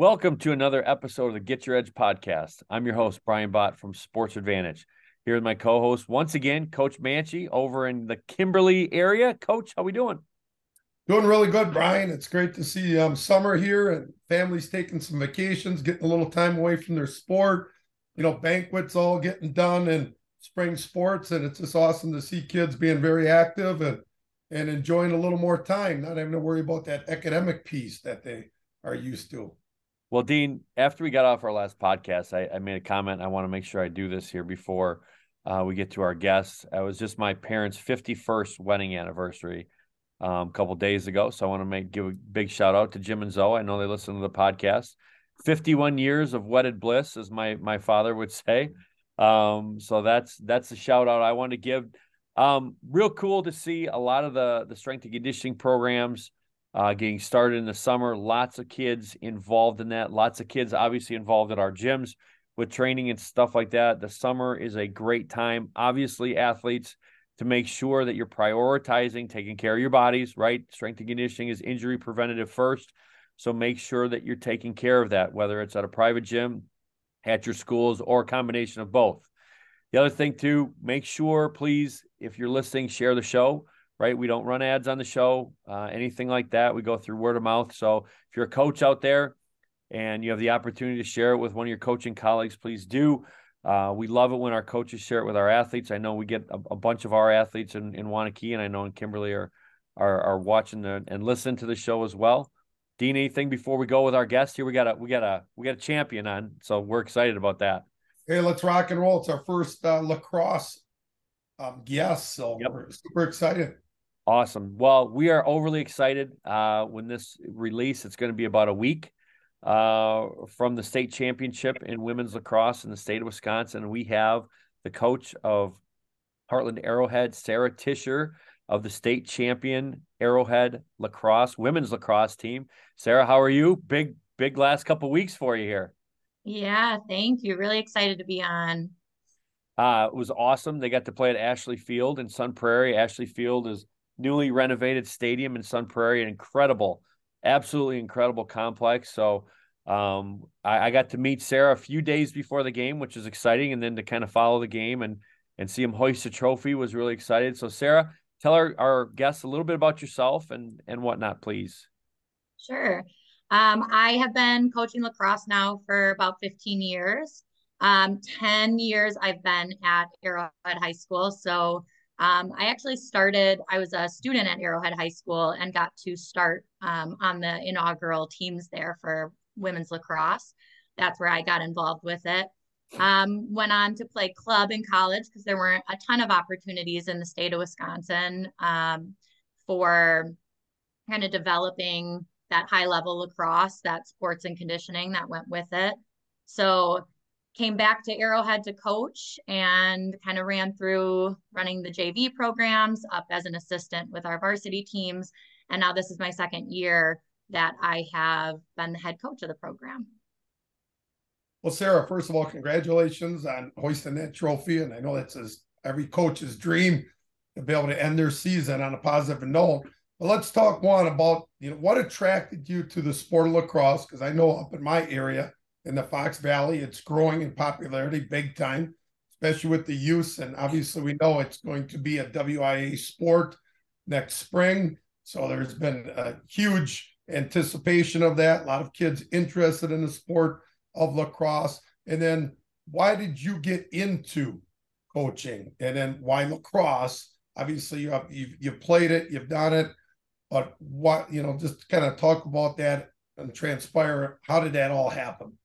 Welcome to another episode of the Get Your Edge podcast. I'm your host, Brian Bott from Sports Advantedge. Here with my co-host once again, Coach Manchi over in the Kimberly area. Coach, how we doing? Doing really good, Brian. It's great to see um, summer here and families taking some vacations, getting a little time away from their sport. You know, banquets all getting done and spring sports, and it's just awesome to see kids being very active and and enjoying a little more time, not having to worry about that academic piece that they are used to. Well, Dean, after we got off our last podcast, I, I made a comment. I want to make sure I do this here before uh, we get to our guests. It was just my parents' 51st wedding anniversary um, a couple days ago. So I want to make give a big shout out to Jim and Zoe. I know they listen to the podcast. 51 years of wedded bliss, as my my father would say. Um, so that's that's a shout out I want to give. Um, real cool to see a lot of the the strength and conditioning programs uh, getting started in the summer. Lots of kids involved in that. Lots of kids obviously involved at our gyms with training and stuff like that. The summer is a great time. Obviously, athletes to make sure that you're prioritizing taking care of your bodies, right? Strength and conditioning is injury preventative first. So make sure that you're taking care of that, whether it's at a private gym, at your schools, or a combination of both. The other thing, too, make sure, please, if you're listening, share the show right? We don't run ads on the show, uh, anything like that. We go through word of mouth. So if you're a coach out there and you have the opportunity to share it with one of your coaching colleagues, please do. Uh, we love it when our coaches share it with our athletes. I know we get a, a bunch of our athletes in, in Waunakee, and I know in Kimberly are are, are watching the, and listen to the show as well. Dean, anything before we go with our guest here? We got a we got a we got a champion on, so we're excited about that. Hey, let's rock and roll! It's our first uh, lacrosse um, guest, so yep. we're super excited. Awesome. Well, we are overly excited uh, when this release. It's going to be about a week uh, from the state championship in women's lacrosse in the state of Wisconsin. We have the coach of Hartland Arrowhead, Sara Tuescher, of the state champion Arrowhead lacrosse women's lacrosse team. Sara, how are you? Big, big last couple weeks for you here. Yeah, thank you. Really excited to be on. Uh, it was awesome. They got to play at Ashley Field in Sun Prairie. Ashley Field is newly renovated stadium in Sun Prairie, an incredible, absolutely incredible complex. So um, I, I, got to meet Sara a few days before the game, which is exciting, and then to kind of follow the game and and see him hoist a trophy was really excited. So Sara, tell our, our guests a little bit about yourself and and whatnot, please. Sure. Um, I have been coaching lacrosse now for about 15 years. Um, 10 years I've been at Arrowhead High School. So um, I actually started, I was a student at Arrowhead High School and got to start um, on the inaugural teams there for women's lacrosse. That's where I got involved with it. Um, went on to play club in college because there weren't a ton of opportunities in the state of Wisconsin um, for kind of developing that high level lacrosse, that sports and conditioning that went with it. So came back to Arrowhead to coach and kind of ran through running the JV programs up as an assistant with our varsity teams. And now this is my second year that I have been the head coach of the program. Well, Sara, first of all, congratulations on hoisting that trophy. And I know that's his, every coach's dream to be able to end their season on a positive note. But let's talk one about you know what attracted you to the sport of lacrosse because I know up in my area in the Fox Valley. It's growing in popularity big time, especially with the youth. And obviously, we know it's going to be a WIAA sport next spring. So there's been a huge anticipation of that. A lot of kids interested in the sport of lacrosse. And then, why did you get into coaching? And then, why lacrosse? Obviously, you have you've, you've played it, you've done it, but what you know, just kind of talk about that and transpire. How did that all happen?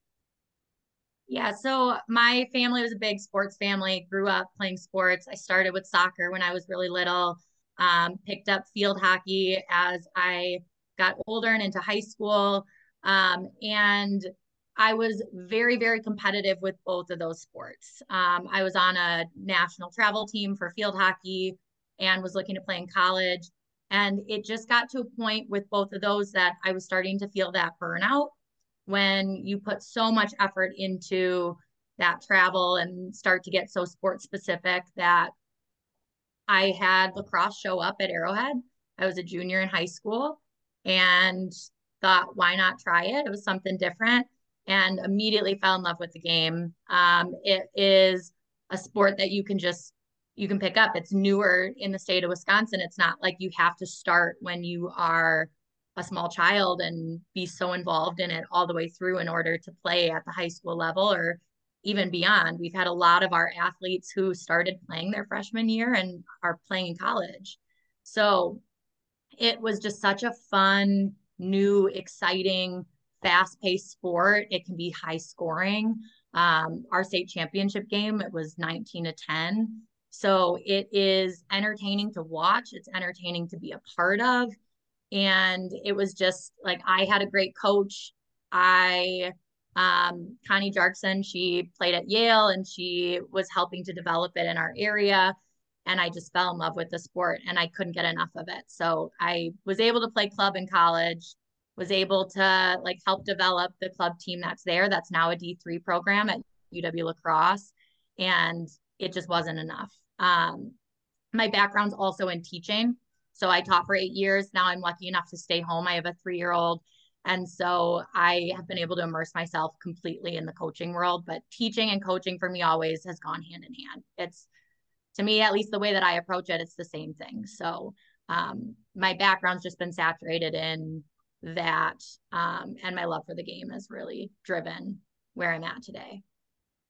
Yeah, so my family was a big sports family. Grew up playing sports. I started with soccer when I was really little. Um, picked up field hockey as I got older and into high school. Um, and I was very, very competitive with both of those sports. Um, I was on a national travel team for field hockey and was looking to play in college. And it just got to a point with both of those that I was starting to feel that burnout when you put so much effort into that travel and start to get so sport specific that I had lacrosse show up at Arrowhead. I was a junior in high school and thought, why not try it? It was something different and immediately fell in love with the game. Um, it is a sport that you can just you can pick up. It's newer in the state of Wisconsin. It's not like you have to start when you are a small child and be so involved in it all the way through in order to play at the high school level or even beyond. We've had a lot of our athletes who started playing their freshman year and are playing in college. So it was just such a fun, new, exciting, fast paced sport. It can be high scoring. Um, our state championship game, it was 19 to 10. So it is entertaining to watch, it's entertaining to be a part of. And it was just like I had a great coach. I um, Connie Jarkson, she played at Yale and she was helping to develop it in our area. And I just fell in love with the sport and I couldn't get enough of it. So I was able to play club in college, was able to like help develop the club team that's there. That's now a D3 program at UW-La Crosse. And it just wasn't enough. Um, my background's also in teaching. So I taught for eight years. Now I'm lucky enough to stay home. I have a three year old. And so I have been able to immerse myself completely in the coaching world. But teaching and coaching for me always has gone hand in hand. It's to me, at least the way that I approach it, it's the same thing. So um, my background's just been saturated in that. Um, and my love for the game has really driven where I'm at today.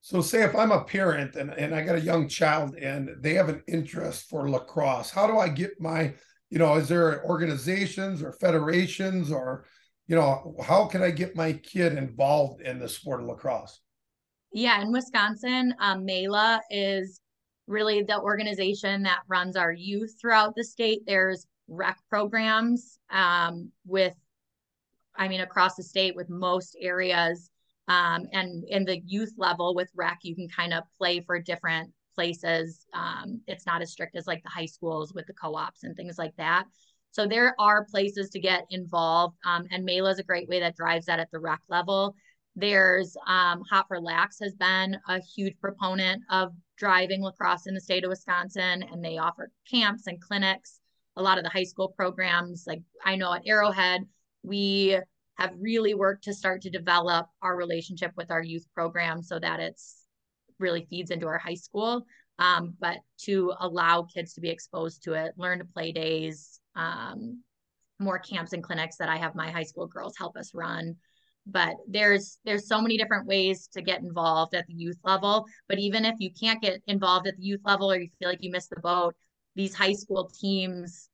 So say if I'm a parent and, and I got a young child and they have an interest for lacrosse, how do I get my, you know, is there organizations or federations or, you know, how can I get my kid involved in the sport of lacrosse? Yeah, in Wisconsin, um, MELA is really the organization that runs our youth throughout the state. There's rec programs um, with, I mean, across the state with most areas um, and in the youth level with rec, you can kind of play for different places. Um, it's not as strict as like the high schools with the co-ops and things like that. So there are places to get involved. Um, and MELA is a great way that drives that at the rec level. There's um, Hot4Lax has been a huge proponent of driving lacrosse in the state of Wisconsin, and they offer camps and clinics. A lot of the high school programs, like I know at Arrowhead, we have really worked to start to develop our relationship with our youth program so that it's really feeds into our high school um, but to allow kids to be exposed to it learn to play days um, more camps and clinics that i have my high school girls help us run but there's there's so many different ways to get involved at the youth level but even if you can't get involved at the youth level or you feel like you missed the boat these high school teams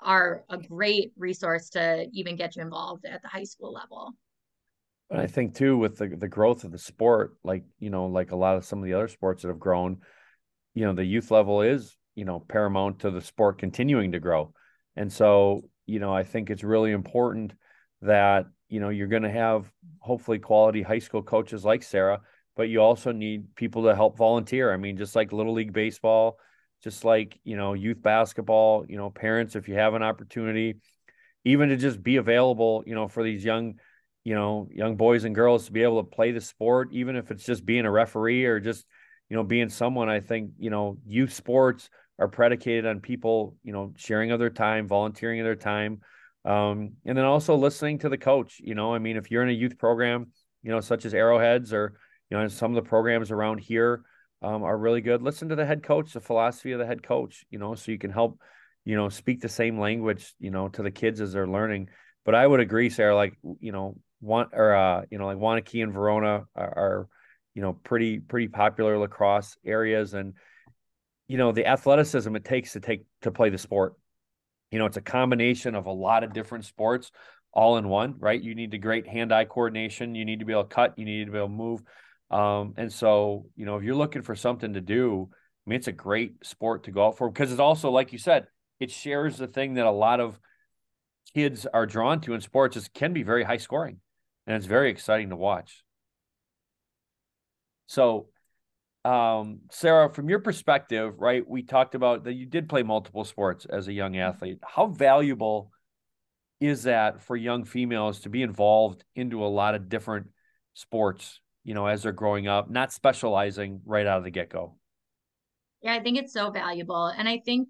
are a great resource to even get you involved at the high school level. And I think too, with the the growth of the sport, like you know, like a lot of some of the other sports that have grown, you know, the youth level is you know paramount to the sport continuing to grow, and so you know, I think it's really important that you know you're going to have hopefully quality high school coaches like Sara, but you also need people to help volunteer. I mean, just like little league baseball, just like you know youth basketball you know parents if you have an opportunity even to just be available you know for these young you know young boys and girls to be able to play the sport even if it's just being a referee or just you know being someone i think you know youth sports are predicated on people you know sharing of their time volunteering of their time um, and then also listening to the coach you know i mean if you're in a youth program you know such as arrowheads or you know some of the programs around here um, are really good. Listen to the head coach, the philosophy of the head coach, you know, so you can help, you know, speak the same language, you know, to the kids as they're learning. But I would agree, Sara, like, you know, one or, uh, you know, like Waunakee and Verona are, are, you know, pretty, pretty popular lacrosse areas. And, you know, the athleticism it takes to take, to play the sport. You know, it's a combination of a lot of different sports all in one, right? You need the great hand eye coordination. You need to be able to cut. You need to be able to move um, and so, you know, if you're looking for something to do, I mean, it's a great sport to go out for because it's also, like you said, it shares the thing that a lot of kids are drawn to in sports is can be very high scoring and it's very exciting to watch. So, um, Sara, from your perspective, right, we talked about that you did play multiple sports as a young athlete. How valuable is that for young females to be involved into a lot of different sports you know, as they're growing up, not specializing right out of the get go. Yeah, I think it's so valuable. And I think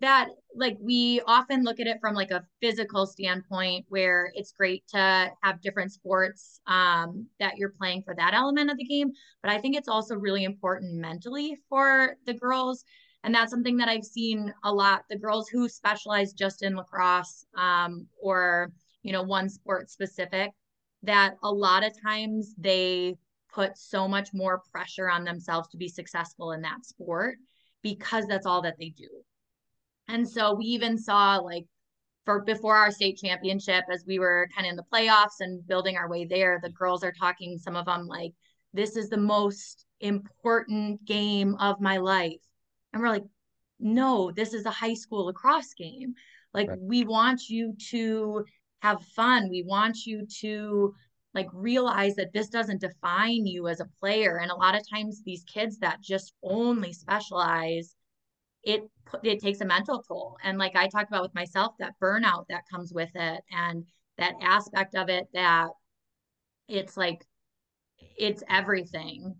that like we often look at it from like a physical standpoint where it's great to have different sports um, that you're playing for that element of the game but i think it's also really important mentally for the girls and that's something that i've seen a lot. The girls who specialize just in lacrosse um, or you know one sport specific that a lot of times they put so much more pressure on themselves to be successful in that sport because that's all that they do and so we even saw like for before our state championship, as we were kind of in the playoffs and building our way there, the girls are talking, some of them like, this is the most important game of my life. And we're like, no, this is a high school lacrosse game. Like, right. we want you to have fun. We want you to like realize that this doesn't define you as a player. And a lot of times, these kids that just only specialize it it takes a mental toll. And like i talked about with myself that burnout that comes with it and that aspect of it that it's like it's everything.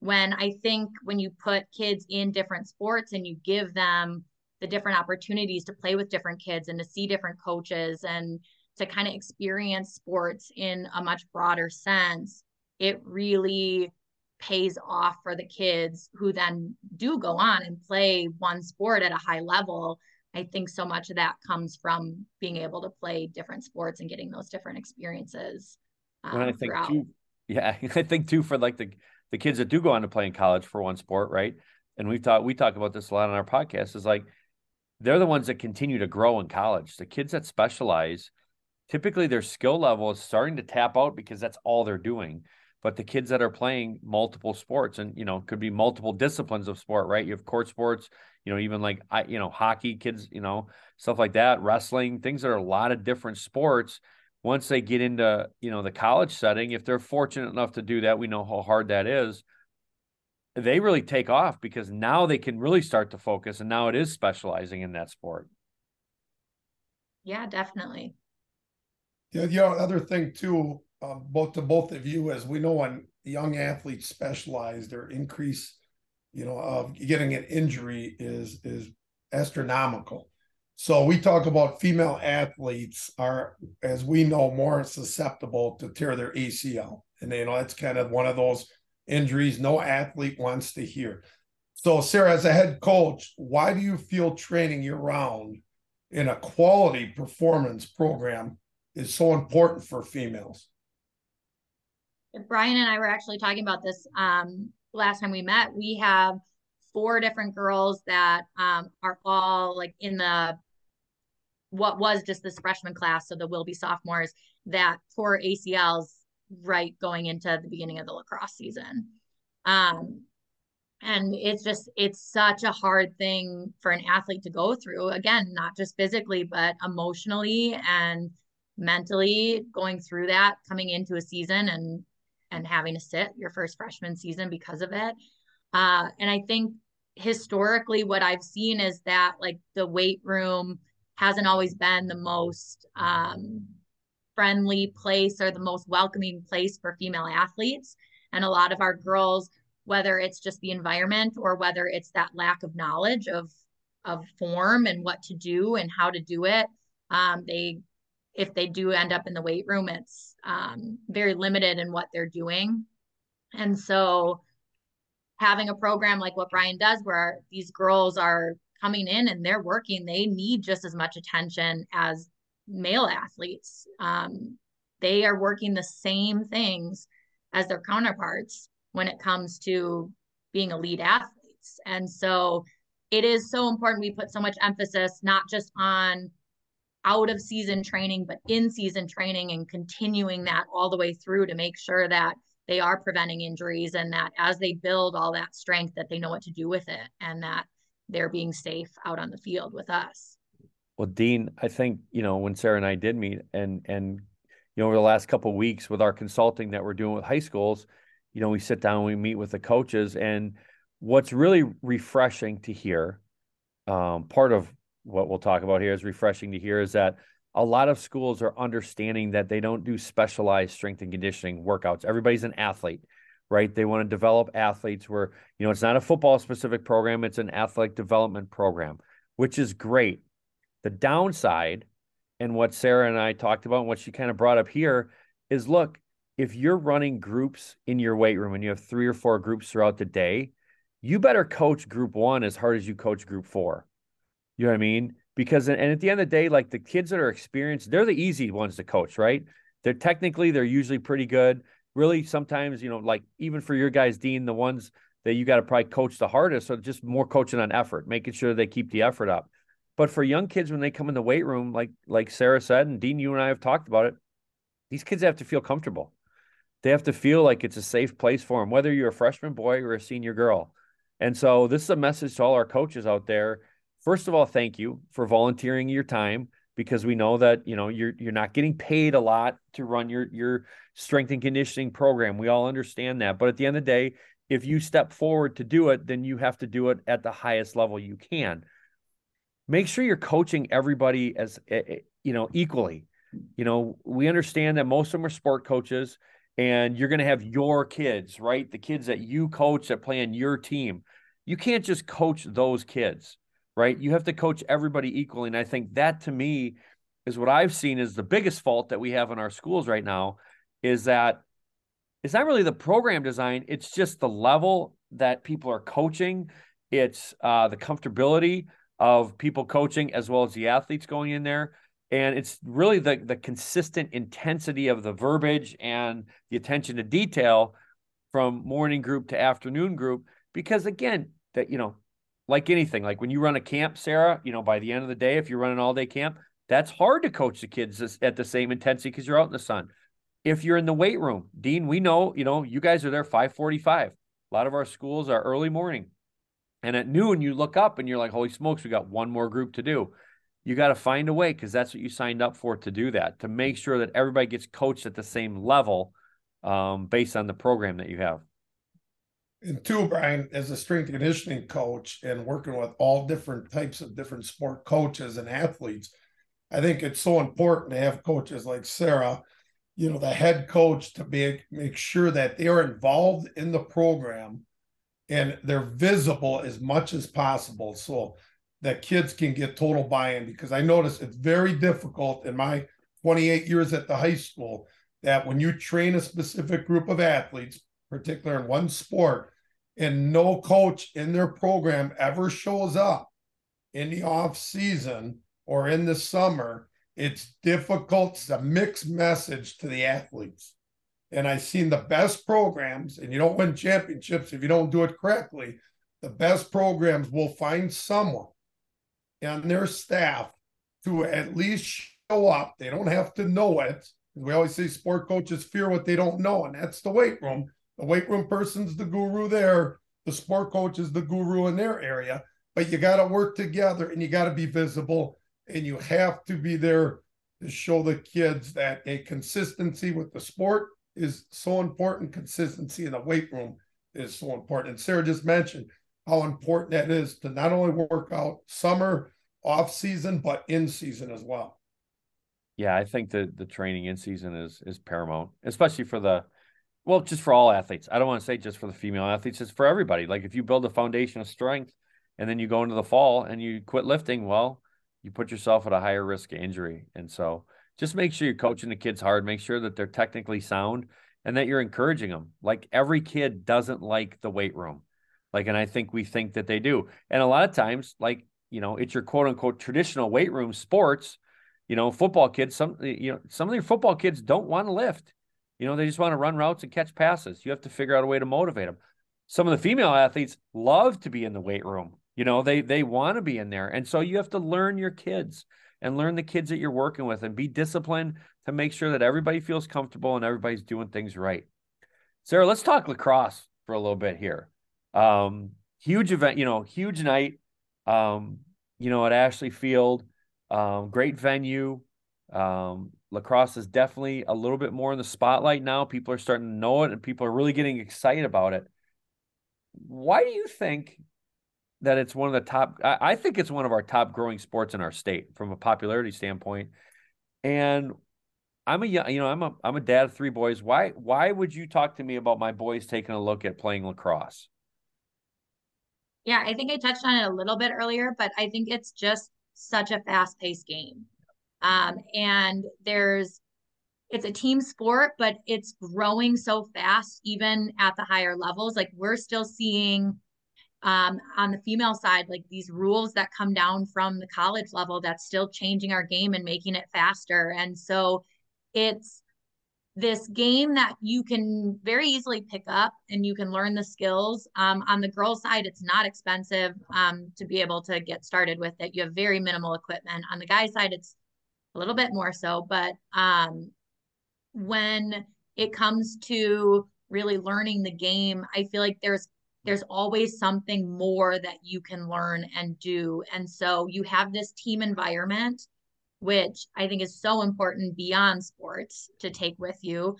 When i think when you put kids in different sports and you give them the different opportunities to play with different kids and to see different coaches and to kind of experience sports in a much broader sense it really pays off for the kids who then do go on and play one sport at a high level. I think so much of that comes from being able to play different sports and getting those different experiences. Um, I think too, yeah, I think too for like the the kids that do go on to play in college for one sport, right? And we've we talk about this a lot on our podcast. Is like they're the ones that continue to grow in college. The kids that specialize, typically their skill level is starting to tap out because that's all they're doing but the kids that are playing multiple sports and you know could be multiple disciplines of sport right? You have court sports you know even like i you know hockey kids you know stuff like that wrestling things that are a lot of different sports. Once they get into you know the college setting if they're fortunate enough to do that we know how hard that is they really take off because now they can really start to focus and now it is specializing in that sport. Yeah definitely. Yeah the other thing too um, both to both of you, as we know when young athletes specialize, their increase, you know, of getting an injury is is astronomical. So we talk about female athletes are, as we know, more susceptible to tear their ACL, and you know that's kind of one of those injuries no athlete wants to hear. So, Sara, as a head coach, why do you feel training year round in a quality performance program is so important for females? Brian and I were actually talking about this um, last time we met. We have four different girls that um, are all like in the what was just this freshman class, so the will be sophomores that tore ACLs right going into the beginning of the lacrosse season. Um, and it's just it's such a hard thing for an athlete to go through again not just physically but emotionally and mentally going through that coming into a season and and having to sit your first freshman season because of it. Uh, and I think historically, what I've seen is that like the weight room hasn't always been the most um, friendly place or the most welcoming place for female athletes. And a lot of our girls, whether it's just the environment or whether it's that lack of knowledge of of form and what to do and how to do it, um, they if they do end up in the weight room, it's um, very limited in what they're doing. And so having a program like what Brian does, where these girls are coming in and they're working, they need just as much attention as male athletes. Um, they are working the same things as their counterparts when it comes to being elite athletes. And so it is so important we put so much emphasis not just on out of season training, but in season training and continuing that all the way through to make sure that they are preventing injuries and that as they build all that strength that they know what to do with it and that they're being safe out on the field with us. Well, Dean, I think, you know, when Sara and I did meet and and you know, over the last couple of weeks with our consulting that we're doing with high schools, you know, we sit down, we meet with the coaches, and what's really refreshing to hear, um, part of what we'll talk about here is refreshing to hear is that a lot of schools are understanding that they don't do specialized strength and conditioning workouts. Everybody's an athlete, right? They want to develop athletes where, you know, it's not a football specific program, it's an athletic development program which is great. The downside, and what Sara and I talked about, and what she kind of brought up here, is look, if you're running groups in your weight room and you have three or four groups throughout the day, you better coach group one as hard as you coach group four. You know what I mean? Because and at the end of the day, like the kids that are experienced, they're the easy ones to coach, right? They're technically they're usually pretty good. Really, sometimes you know, like even for your guys, Dean, the ones that you got to probably coach the hardest, so just more coaching on effort, making sure they keep the effort up. But for young kids, when they come in the weight room, like like Sara said, and Dean, you and I have talked about it, these kids have to feel comfortable. They have to feel like it's a safe place for them, whether you're a freshman boy or a senior girl. And so this is a message to all our coaches out there. First of all, thank you for volunteering your time because we know that you know you're you're not getting paid a lot to run your your strength and conditioning program. We all understand that. But at the end of the day, if you step forward to do it, then you have to do it at the highest level you can. Make sure you're coaching everybody as eh, eh, you know equally. You know, we understand that most of them are sport coaches and you're going to have your kids, right? The kids that you coach that play on your team. You can't just coach those kids, right? You have to coach everybody equally. And I think that to me is what I've seen is the biggest fault that we have in our schools right now is that it's not really the program design, it's just the level that people are coaching. It's uh, the comfortability of people coaching as well as the athletes going in there and it's really the the consistent intensity of the verbiage and the attention to detail from morning group to afternoon group because again that you know like anything like when you run a camp sara you know by the end of the day if you run an all day camp that's hard to coach the kids at the same intensity because you're out in the sun. If you're in the weight room dean we know you know you guys are there 545 a lot of our schools are early morning. And at noon you look up and you're like holy smokes we got one more group to do. You got to find a way because that's what you signed up for to do that to make sure that everybody gets coached at the same level um, based on the program that you have and two brian as a strength conditioning coach and working with all different types of different sport coaches and athletes i think it's so important to have coaches like sara you know the head coach to be make sure that they are involved in the program and they're visible as much as possible so that kids can get total buy-in. Because I notice it's very difficult in my 28 years at the high school that when you train a specific group of athletes, particularly in one sport, and no coach in their program ever shows up in the off season or in the summer, it's difficult. It's a mixed message to the athletes. And I've seen the best programs, and you don't win championships if you don't do it correctly. The best programs will find someone and their staff to at least show up. They don't have to know it. We always say sport coaches fear what they don't know, and that's the weight room. The weight room person's the guru there. The sport coach is the guru in their area. But you got to work together and you got to be visible and you have to be there to show the kids that a consistency with the sport is so important. Consistency in the weight room is so important. And Sara just mentioned how important that is to not only work out summer, off season, but in season as well. Yeah, I think that the training in season is is paramount, especially for the well, just for all athletes. I don't want to say just for the female athletes, it's for everybody. Like if you build a foundation of strength and then you go into the fall and you quit lifting, well, you put yourself at a higher risk of injury. And so just make sure you're coaching the kids hard, make sure that they're technically sound and that you're encouraging them. Like every kid doesn't like the weight room. Like, and I think we think that they do. And a lot of times, like, you know, it's your quote unquote traditional weight room sports. You know, football kids, some, you know, some of your football kids don't want to lift. You know, they just want to run routes and catch passes. You have to figure out a way to motivate them. Some of the female athletes love to be in the weight room. You know, they they want to be in there. And so you have to learn your kids and learn the kids that you're working with and be disciplined to make sure that everybody feels comfortable and everybody's doing things right. Sara, let's talk lacrosse for a little bit here. Um, huge event, you know, huge night. Um, you know, at Ashley Field, um, great venue. Um, lacrosse is definitely a little bit more in the spotlight now. People are starting to know it, and people are really getting excited about it. Why do you think that it's one of the top? I, I think it's one of our top growing sports in our state from a popularity standpoint. And I'm a you know I'm a I'm a dad of three boys. Why why would you talk to me about my boys taking a look at playing lacrosse? Yeah, I think I touched on it a little bit earlier, but I think it's just such a fast paced game. Um, and there's, it's a team sport, but it's growing so fast, even at the higher levels. Like we're still seeing um, on the female side, like these rules that come down from the college level that's still changing our game and making it faster. And so it's this game that you can very easily pick up and you can learn the skills. Um, on the girls' side, it's not expensive um, to be able to get started with it. You have very minimal equipment. On the guys' side, it's a little bit more so. But um, when it comes to really learning the game, I feel like there's there's always something more that you can learn and do. And so you have this team environment, which I think is so important beyond sports to take with you.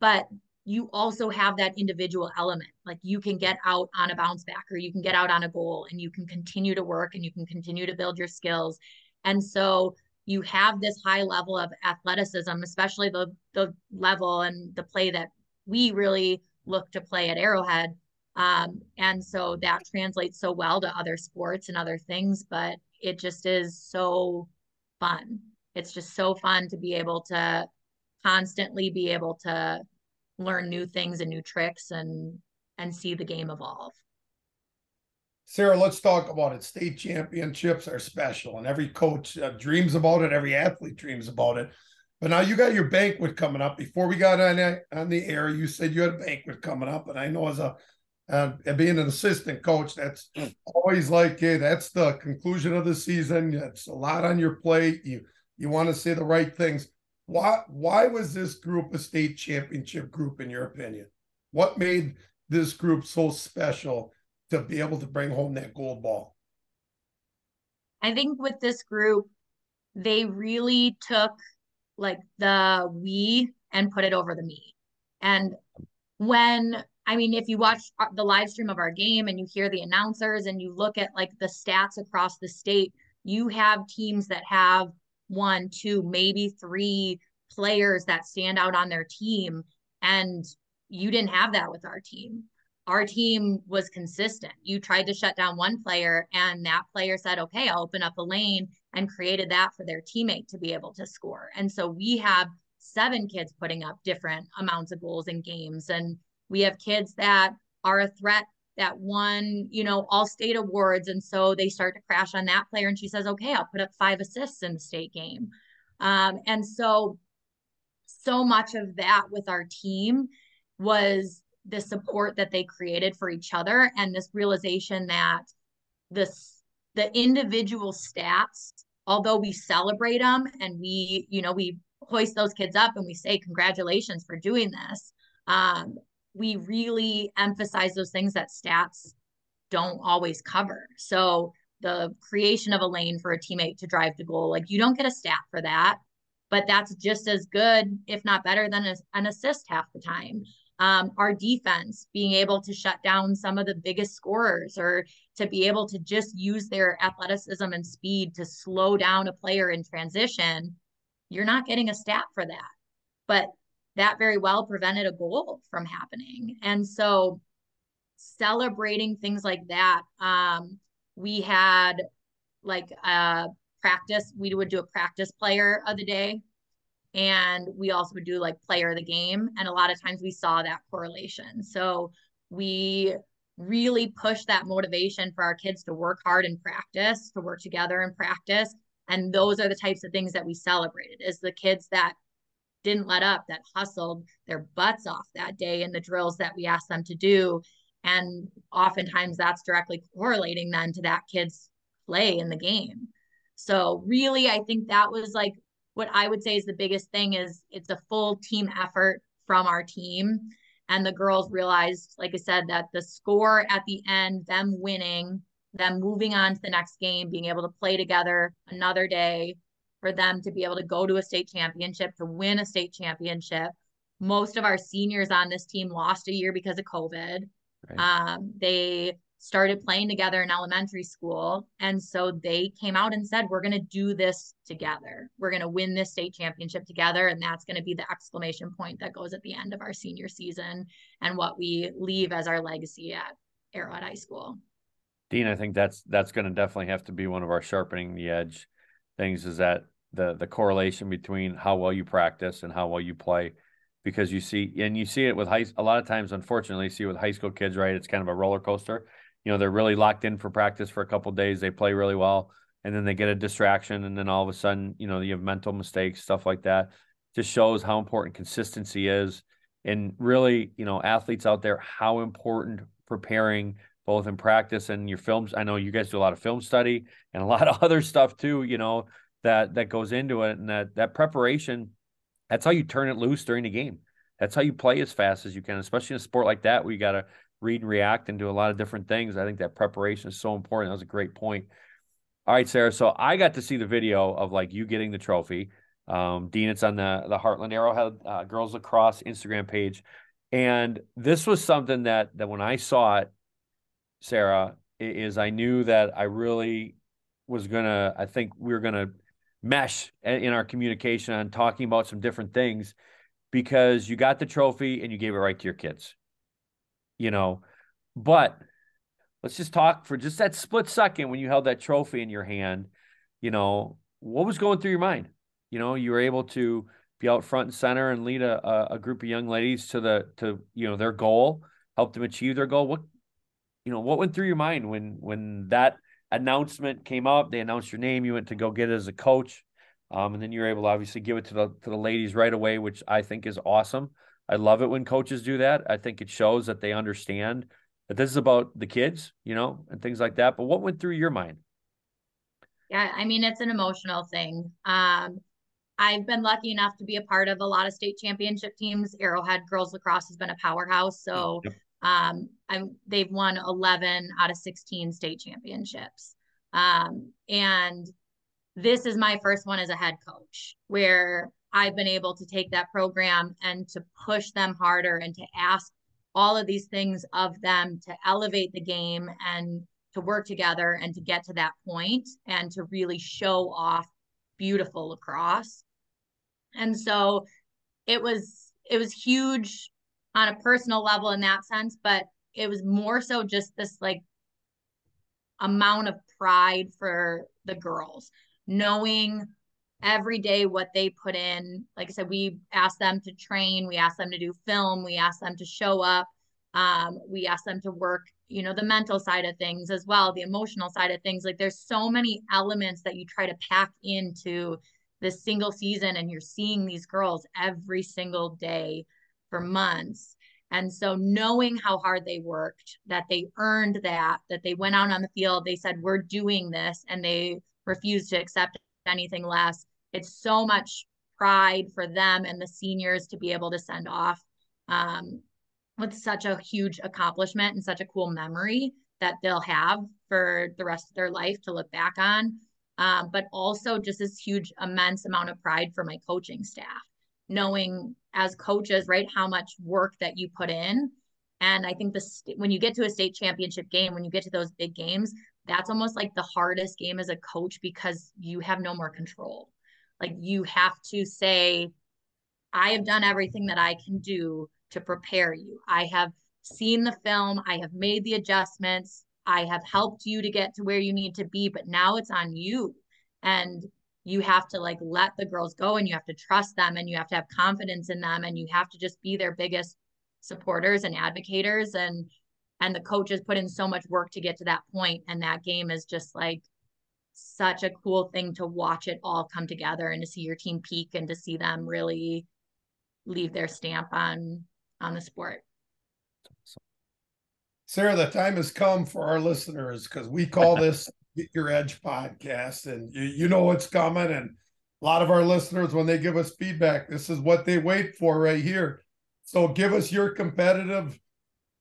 But you also have that individual element. Like you can get out on a bounce back or you can get out on a goal and you can continue to work and you can continue to build your skills. And so you have this high level of athleticism, especially the the level and the play that we really look to play at Arrowhead um, and so that translates so well to other sports and other things, but it just is so fun. It's just so fun to be able to constantly be able to learn new things and new tricks and and see the game evolve. Sara, let's talk about it. State championships are special, and every coach uh, dreams about it. Every athlete dreams about it. But now you got your banquet coming up. Before we got on on the air, you said you had a banquet coming up, and I know as a and being an assistant coach, that's always like, hey, that's the conclusion of the season. It's a lot on your plate. You you want to say the right things. Why why was this group a state championship group in your opinion? What made this group so special to be able to bring home that gold ball? I think with this group, they really took like the we and put it over the me. And when I mean, if you watch the live stream of our game and you hear the announcers and you look at like the stats across the state, you have teams that have one, two, maybe three players that stand out on their team. And you didn't have that with our team. Our team was consistent. You tried to shut down one player, and that player said, Okay, I'll open up a lane and created that for their teammate to be able to score. And so we have seven kids putting up different amounts of goals in games. And we have kids that are a threat that won, you know, all state awards. And so they start to crash on that player. And she says, okay, I'll put up five assists in the state game. Um, and so, so much of that with our team was the support that they created for each other and this realization that this the individual stats although we celebrate them and we you know we hoist those kids up and we say congratulations for doing this um, we really emphasize those things that stats don't always cover. So the creation of a lane for a teammate to drive the goal, like you don't get a stat for that, but that's just as good, if not better, than an assist half the time. Um, our defense being able to shut down some of the biggest scorers or to be able to just use their athleticism and speed to slow down a player in transition, you're not getting a stat for that. But that very well prevented a goal from happening. And so celebrating things like that. Um, we had like a practice, we would do a practice player of the day. And we also would do like player of the game. And a lot of times we saw that correlation. So we really push that motivation for our kids to work hard in practice, to work together in practice. And those are the types of things that we celebrated is the kids that didn't let up, that hustled their butts off that day in the drills that we asked them to do. And oftentimes that's directly correlating then to that kid's play in the game. So really, I think that was like what I would say is the biggest thing is it's a full team effort from our team. And the girls realized, like I said, that the score at the end, them winning, them moving on to the next game, being able to play together another day, for them to be able to go to a state championship, to win a state championship. Most of our seniors on this team lost a year because of COVID. Right. Um, they started playing together in elementary school. And so they came out and said, We're going to do this together. We're going to win this state championship together. And that's going to be the exclamation point that goes at the end of our senior season and what we leave as our legacy at Arrowhead High School. Dean, I think that's that's going to definitely have to be one of our sharpening the edge things is that the the correlation between how well you practice and how well you play because you see and you see it with high a lot of times unfortunately you see it with high school kids right it's kind of a roller coaster you know they're really locked in for practice for a couple days they play really well and then they get a distraction and then all of a sudden you know you have mental mistakes stuff like that. Just shows how important consistency is. And really you know athletes out there how important preparing both in practice and your films. I know you guys do a lot of film study and a lot of other stuff too you know that that goes into it and that that preparation that's how you turn it loose during the game. That's how you play as fast as you can especially in a sport like that where you got to read and react and do a lot of different things. I think that preparation is so important. That was a great point. All right sara so i got to see the video of like you getting the trophy. Um, dean it's on the the hartland arrowhead uh, girls lacrosse instagram page. And this was something that that when i saw it sara is i knew that i really was gonna i think we were gonna mesh in our communication on talking about some different things because you got the trophy and you gave it right to your kids. You know, but let's just talk for just that split second when you held that trophy in your hand, you know, what was going through your mind? You know, you were able to be out front and center and lead a, a group of young ladies to the to you know their goal, help them achieve their goal. What you know, what went through your mind when when that announcement came up. They announced your name. You went to go get it as a coach, um, and then you were able to obviously give it to the to the ladies right away, which I think is awesome. I love it when coaches do that. I think it shows that they understand that this is about the kids, you know, and things like that. But what went through your mind? Yeah, I mean, it's an emotional thing. Um, I've been lucky enough to be a part of a lot of state championship teams. Arrowhead girls lacrosse has been a powerhouse. So yep. Um, I'm, they've won 11 out of 16 state championships. Um, and this is my first one as a head coach where I've been able to take that program and to push them harder and to ask all of these things of them to elevate the game and to work together and to get to that point and to really show off beautiful lacrosse. And so it was it was huge on a personal level in that sense, but it was more so just this like amount of pride for the girls, knowing every day what they put in. Like I said, we ask them to train, we ask them to do film, we ask them to show up, um, we ask them to work, you know, the mental side of things as well, the emotional side of things. Like there's so many elements that you try to pack into this single season, and you're seeing these girls every single day for months. And so knowing how hard they worked, that they earned that, that they went out on the field, they said, we're doing this, and they refused to accept anything less. It's so much pride for them and the seniors to be able to send off um, with such a huge accomplishment and such a cool memory that they'll have for the rest of their life to look back on. Um, but also just this huge, immense amount of pride for my coaching staff knowing as coaches, right, how much work that you put in. And I think this when you get to a state championship game, when you get to those big games, that's almost like the hardest game as a coach because you have no more control. Like you have to say, I have done everything that I can do to prepare you. I have seen the film, I have made the adjustments, I have helped you to get to where you need to be, but now it's on you. And you have to like let the girls go and you have to trust them and you have to have confidence in them and you have to just be their biggest supporters and advocates and and the coaches put in so much work to get to that point and that game is just like such a cool thing to watch it all come together and to see your team peak and to see them really leave their stamp on on the sport sara the time has come for our listeners because we call this Get Your Edge podcast, and you, you know what's coming. And a lot of our listeners, when they give us feedback, this is what they wait for right here. So give us your competitive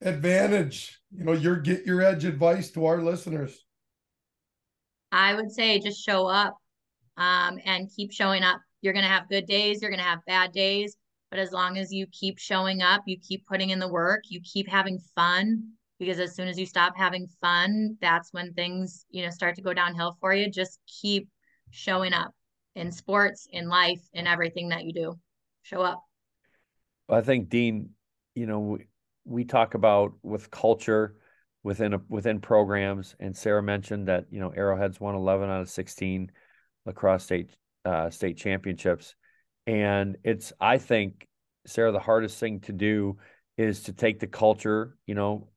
advantage, you know, your Get Your Edge advice to our listeners. I would say just show up um, and keep showing up. You're going to have good days, you're going to have bad days. But as long as you keep showing up, you keep putting in the work, you keep having fun, because as soon as you stop having fun, that's when things, you know, start to go downhill for you. Just keep showing up in sports, in life, in everything that you do. Show up. Well, I think Dean, you know, we, talk about with culture, within a, within programs. And Sara mentioned that you know Arrowhead's won 11 out of 16 lacrosse state uh, state championships, and it's I think Sara the hardest thing to do is to take the culture. You know,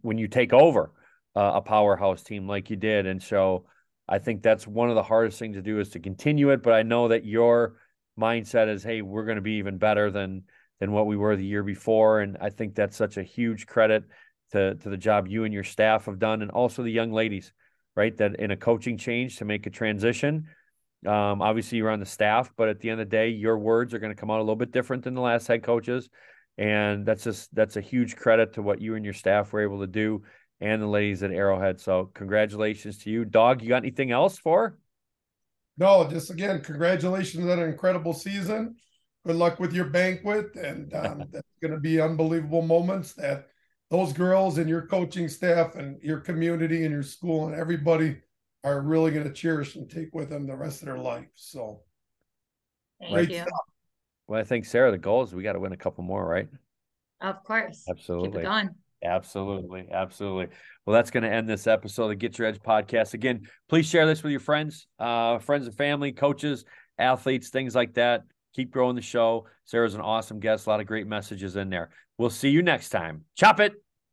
when you take over uh, a powerhouse team like you did, and so I think that's one of the hardest things to do is to continue it. But I know that your mindset is, hey, we're going to be even better than than what we were the year before, and I think that's such a huge credit to to the job you and your staff have done, and also the young ladies, right? That in a coaching change to make a transition. Um, obviously, you're on the staff, but at the end of the day, your words are going to come out a little bit different than the last head coaches, and that's just that's a huge credit to what you and your staff were able to do, and the ladies at Arrowhead. So, congratulations to you, dog. You got anything else for? No, just again, congratulations on an incredible season. Good luck with your banquet, and um, that's going to be unbelievable moments that those girls and your coaching staff and your community and your school and everybody are really going to cherish and take with them the rest of their life. So, Thank great you. Stuff. Well, I think Sara, the goal is we got to win a couple more, right? Of course. Absolutely. Keep it going. Absolutely. Absolutely. Well, that's going to end this episode of Get Your Edge podcast. Again, please share this with your friends, uh, friends and family, coaches, athletes, things like that. Keep growing the show. Sara's an awesome guest. A lot of great messages in there. We'll see you next time. Chop it.